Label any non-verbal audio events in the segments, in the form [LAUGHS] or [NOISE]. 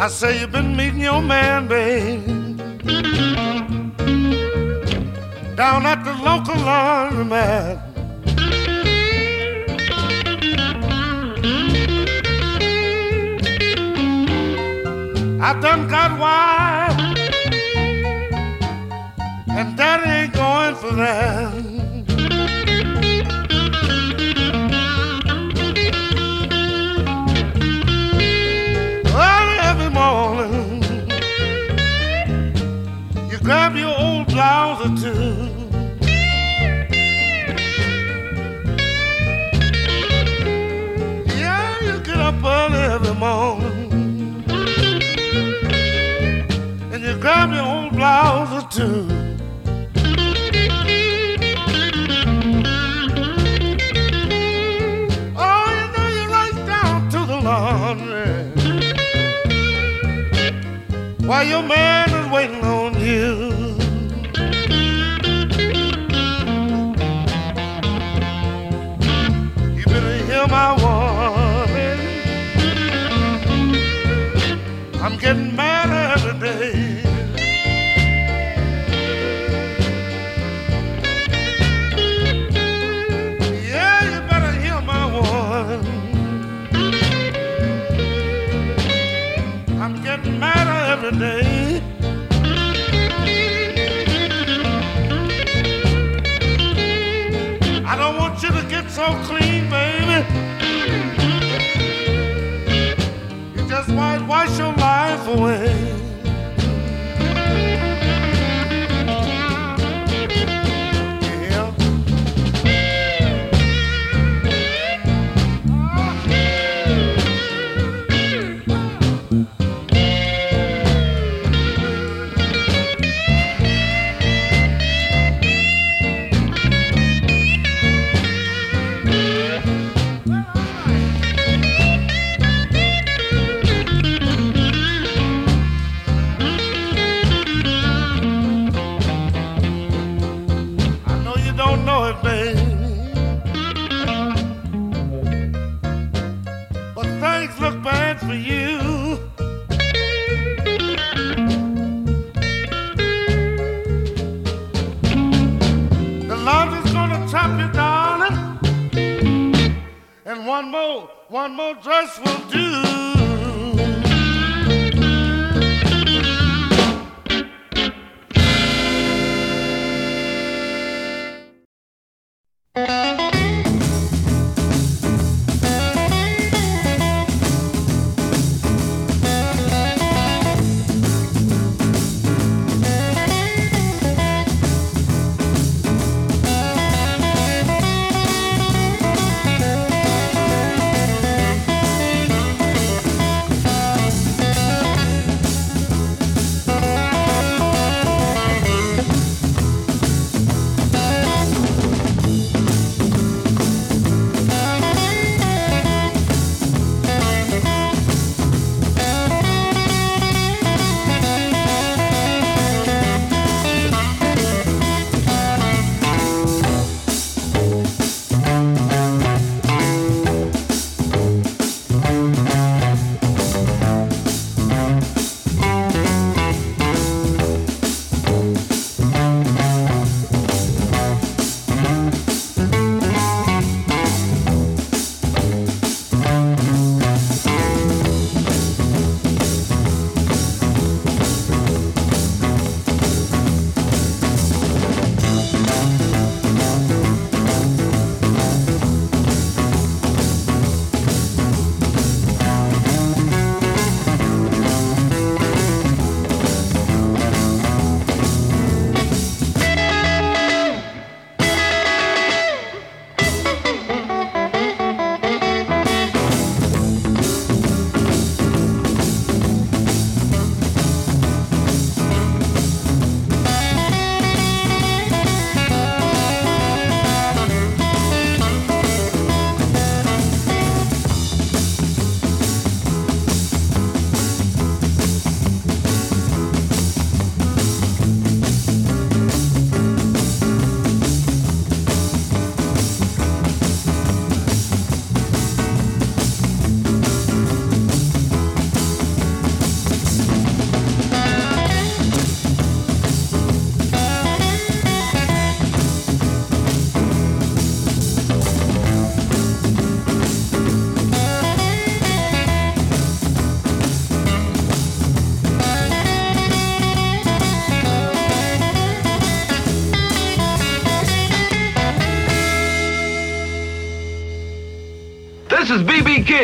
I say you've been meeting your man, babe, down at the local laundromat. I done got wild, and that ain't going for that. Blouse or two. Yeah, you get up early every morning and you grab your old blouse or two. Oh, you know you're right down to the laundry while your man is waiting on you. You my warning. I'm getting mad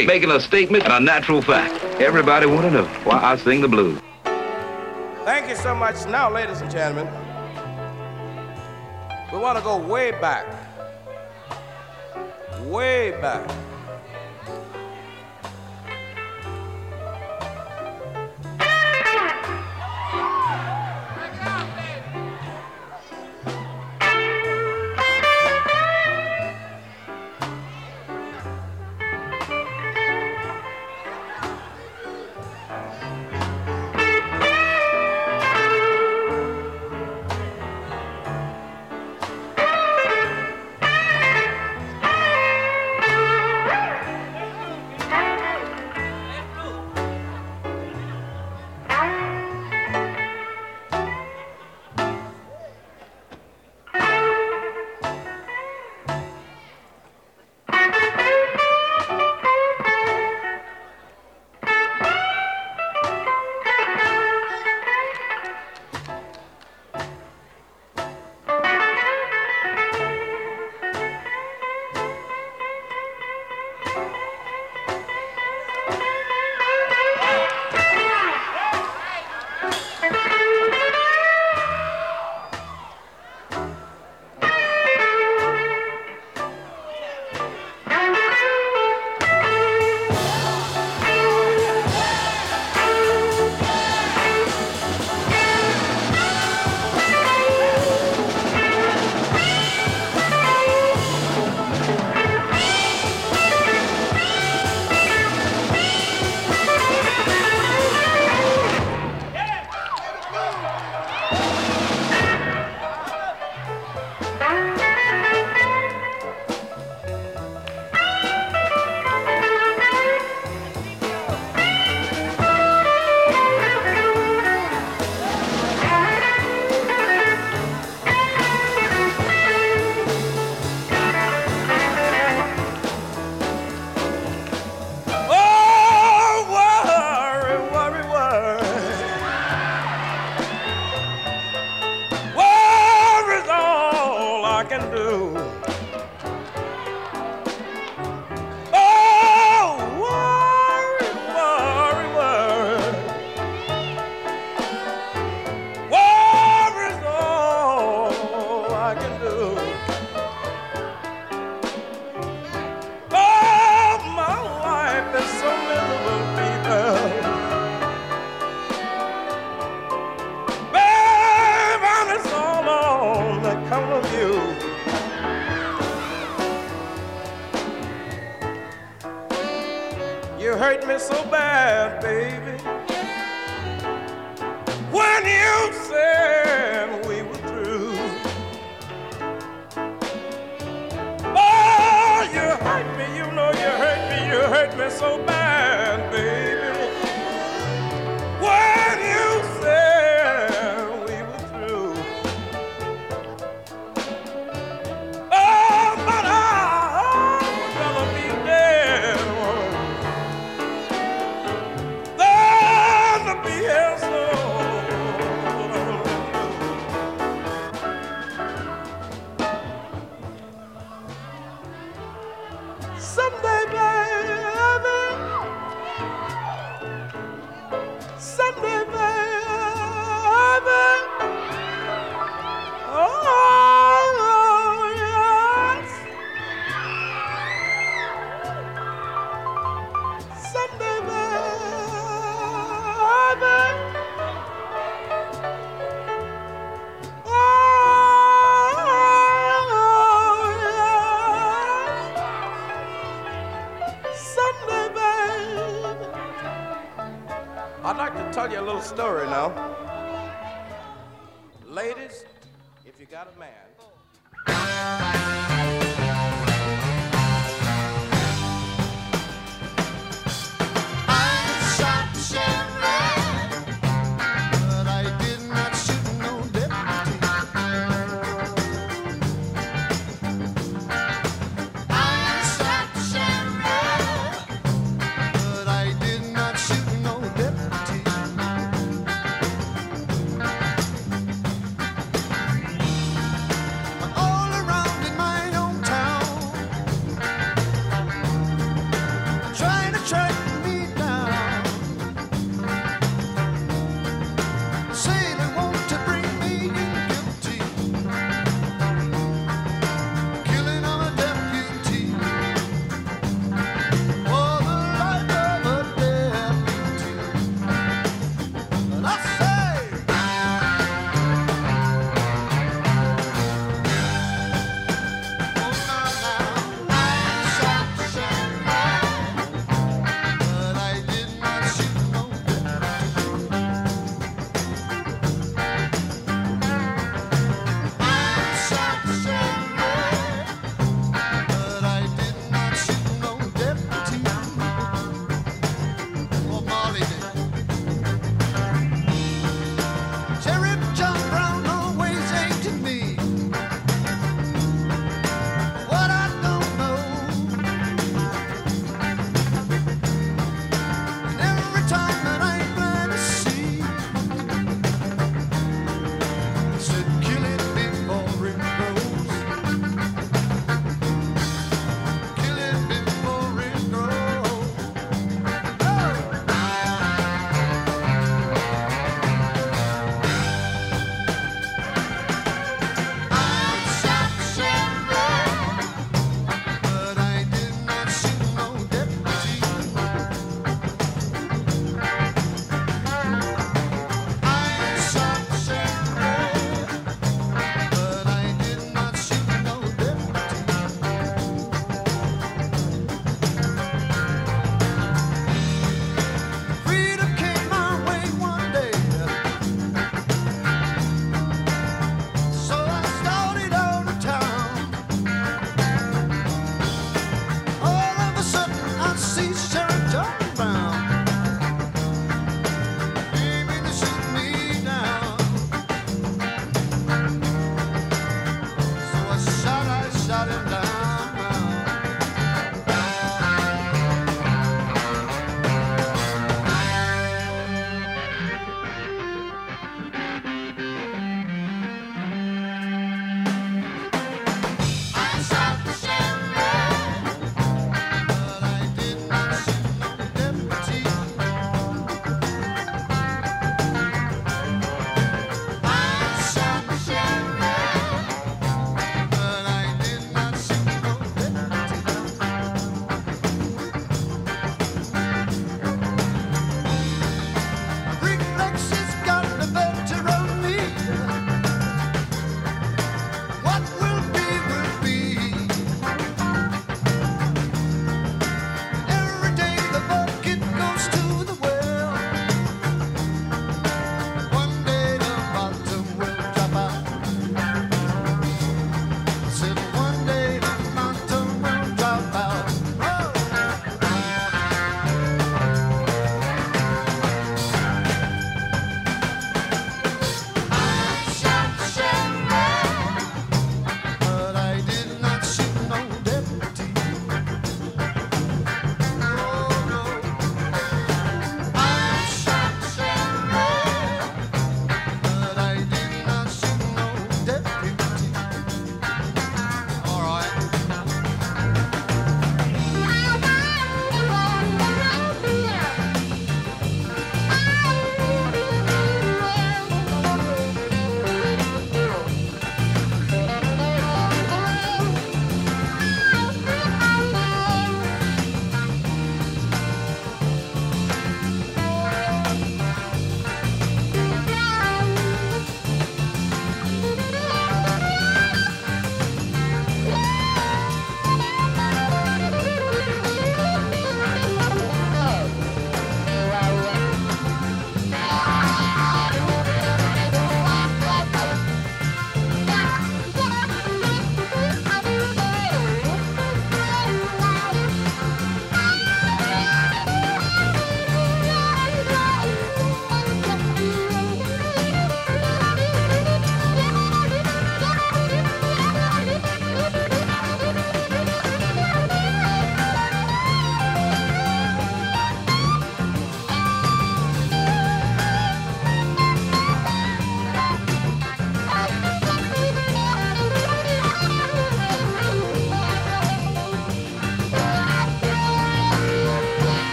King making a statement, and a natural fact. Everybody want to know why I sing the blues. Thank you so much. Now, ladies and gentlemen, we want to go way back. Way back. hurt me so bad, baby.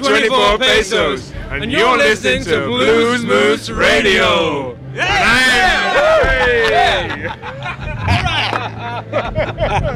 at 24 pesos, and you're listening to Blues Moose Radio. Yeah! [LAUGHS] All right. [LAUGHS]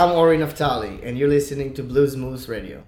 I'm Ori Naftali, and you're listening to Blues Moose Radio.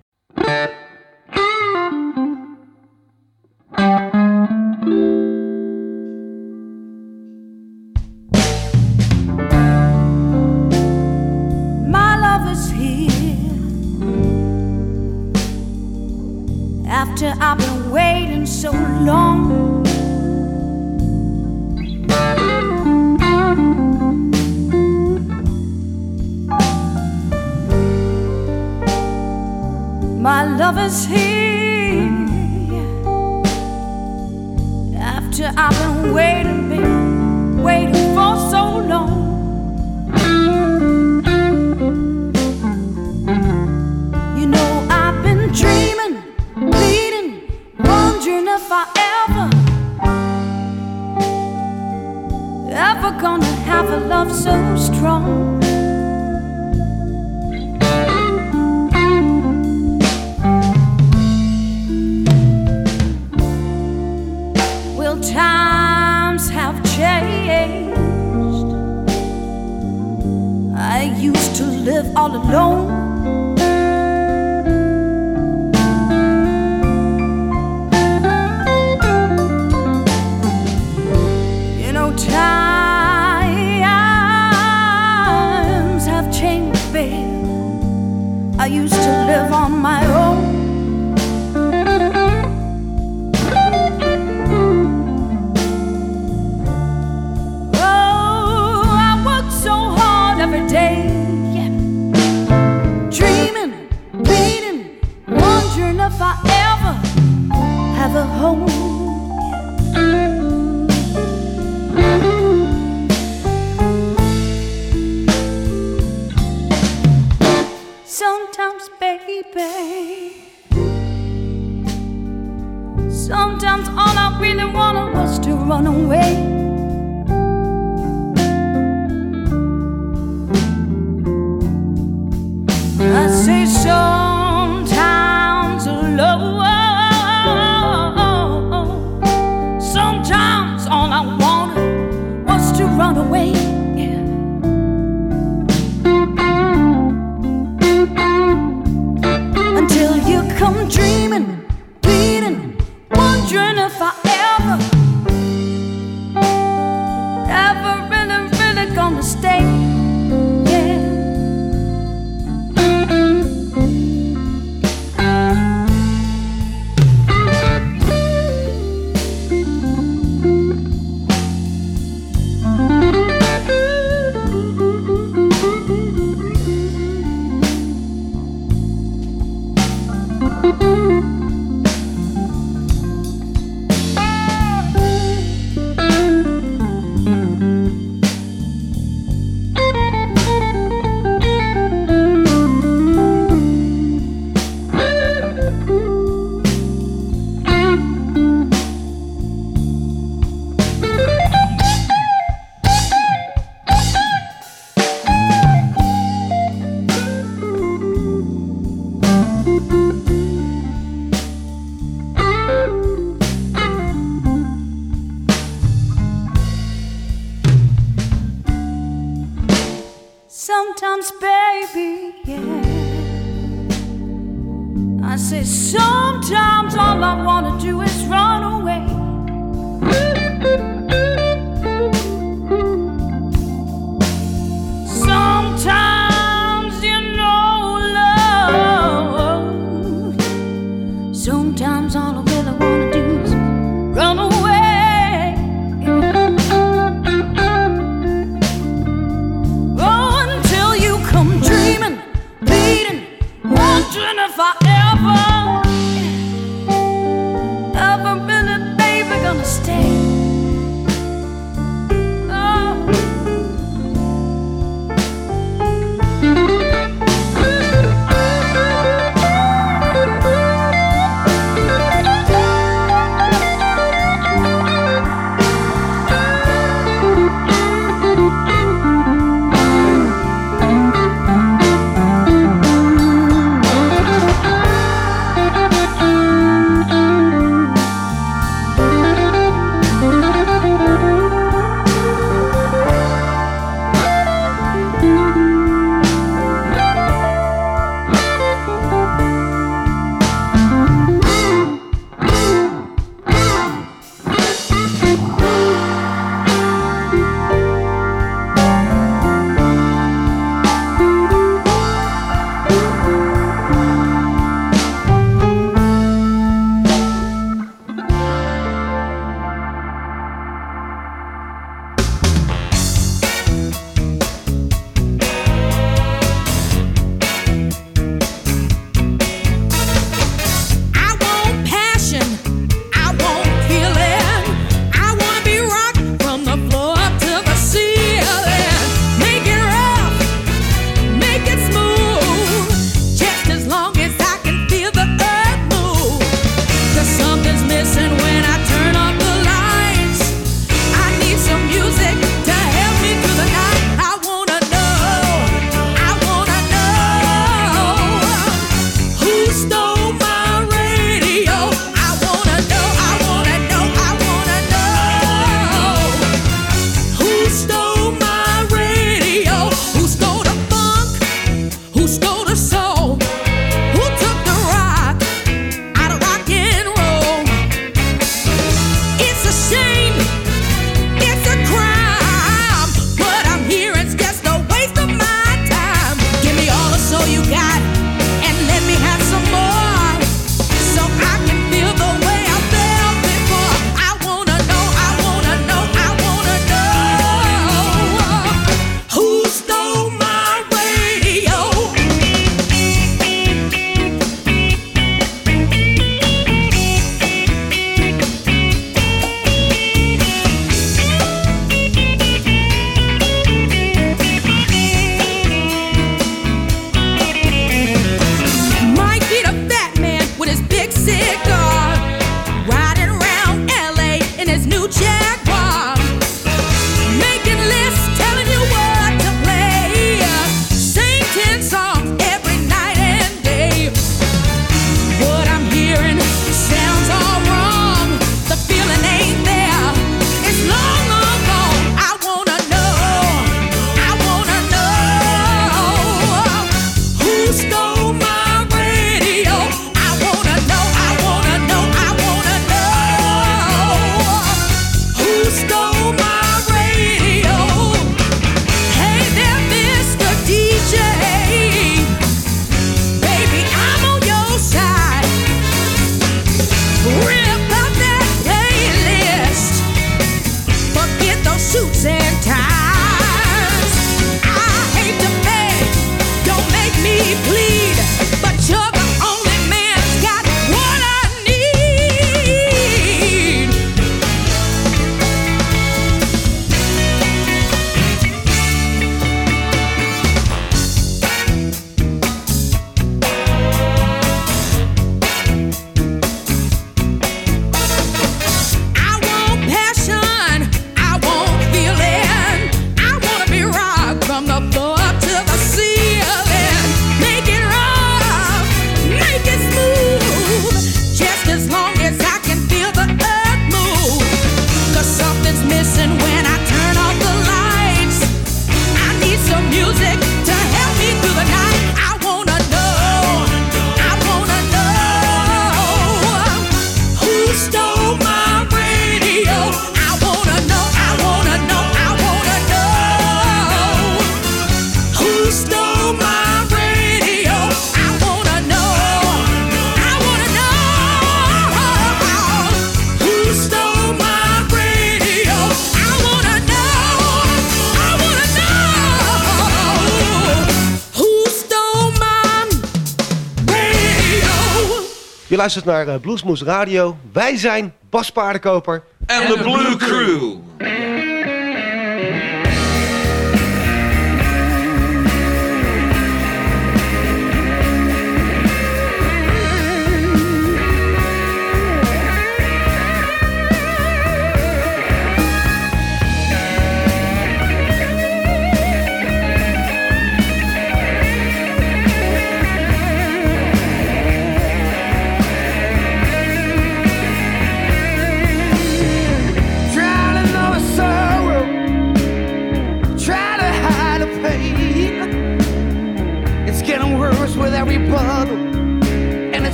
Luistert naar uh, Bluesmoes Radio. Wij zijn Bas Paardenkoper. En de Blue Crew.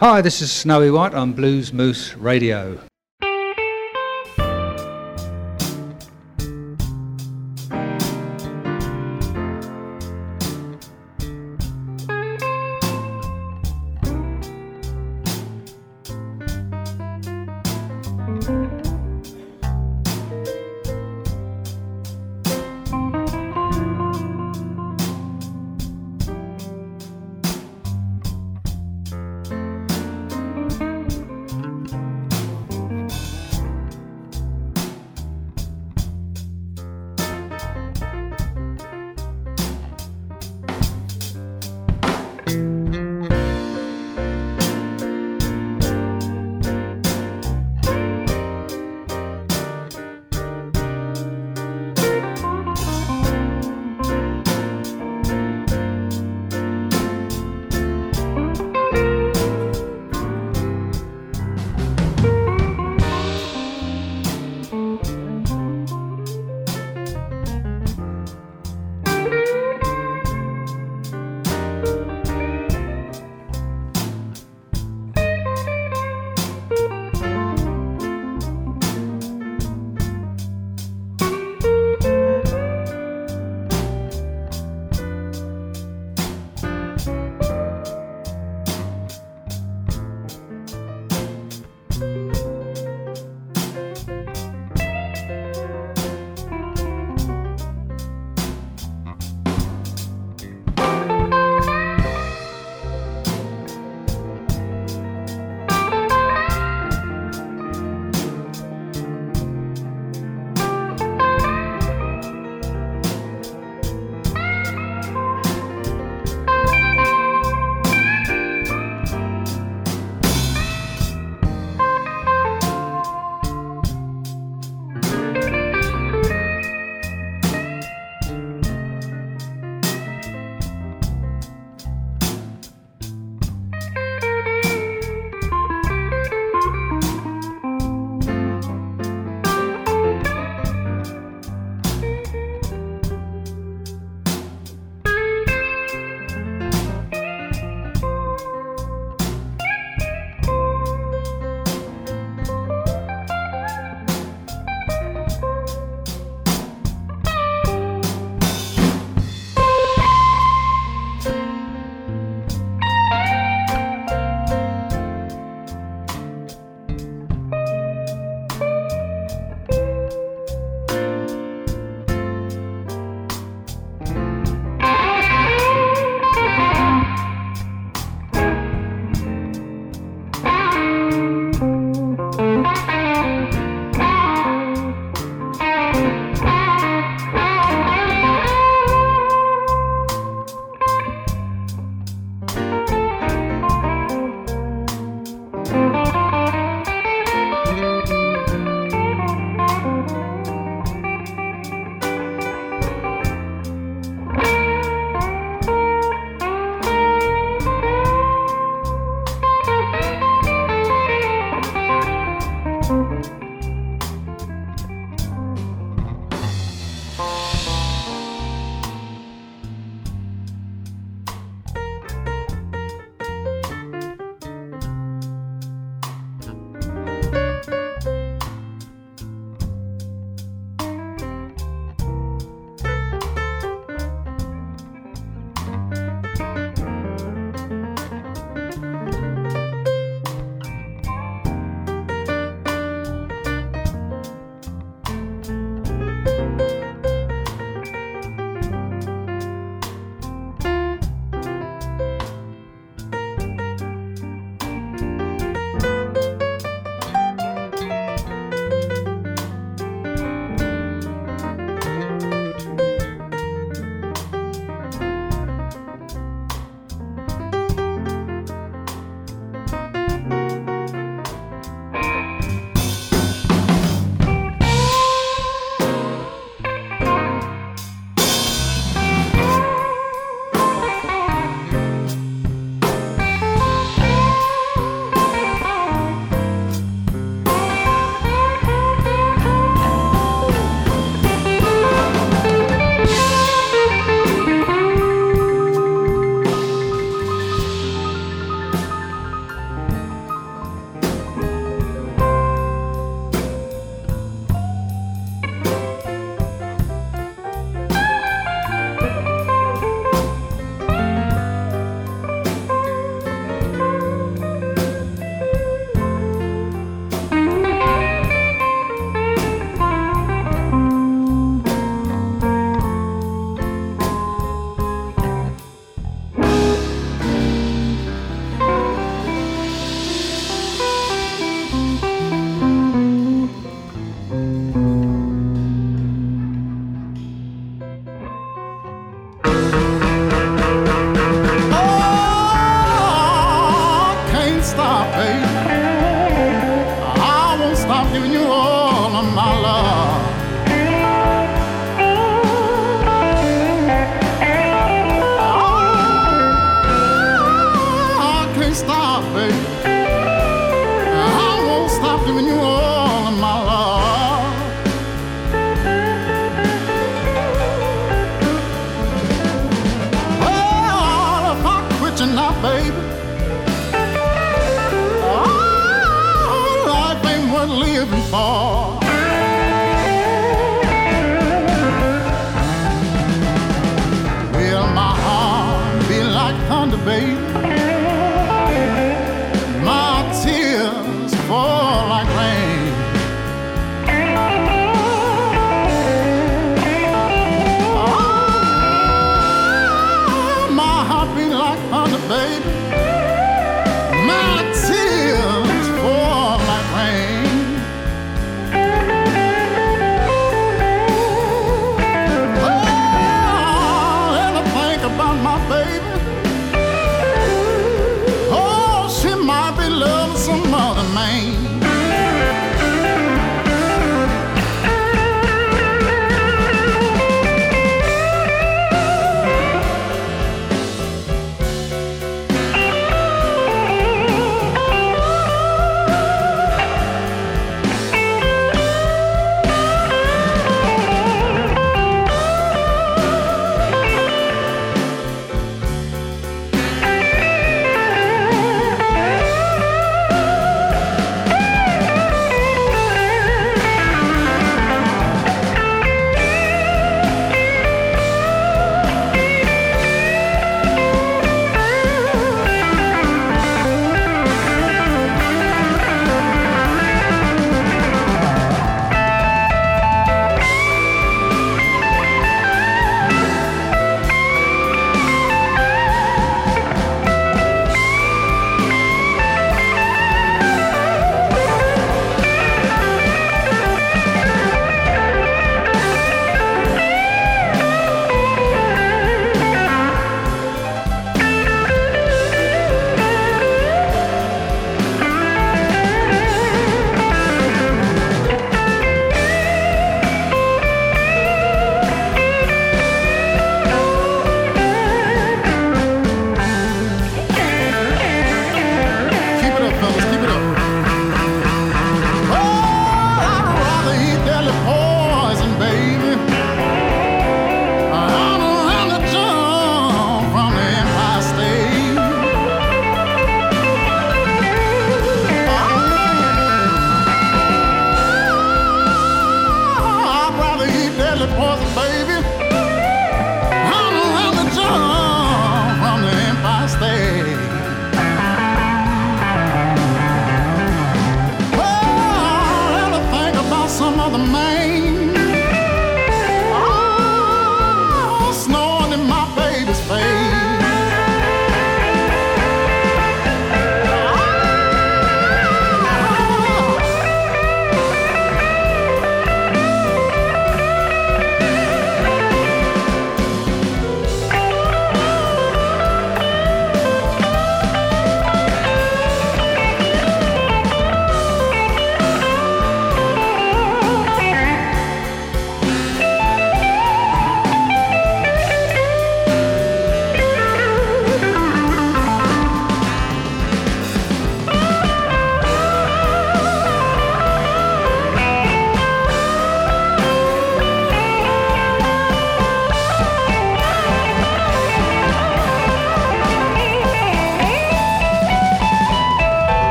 Hi, this is Snowy White on Blues Moose Radio.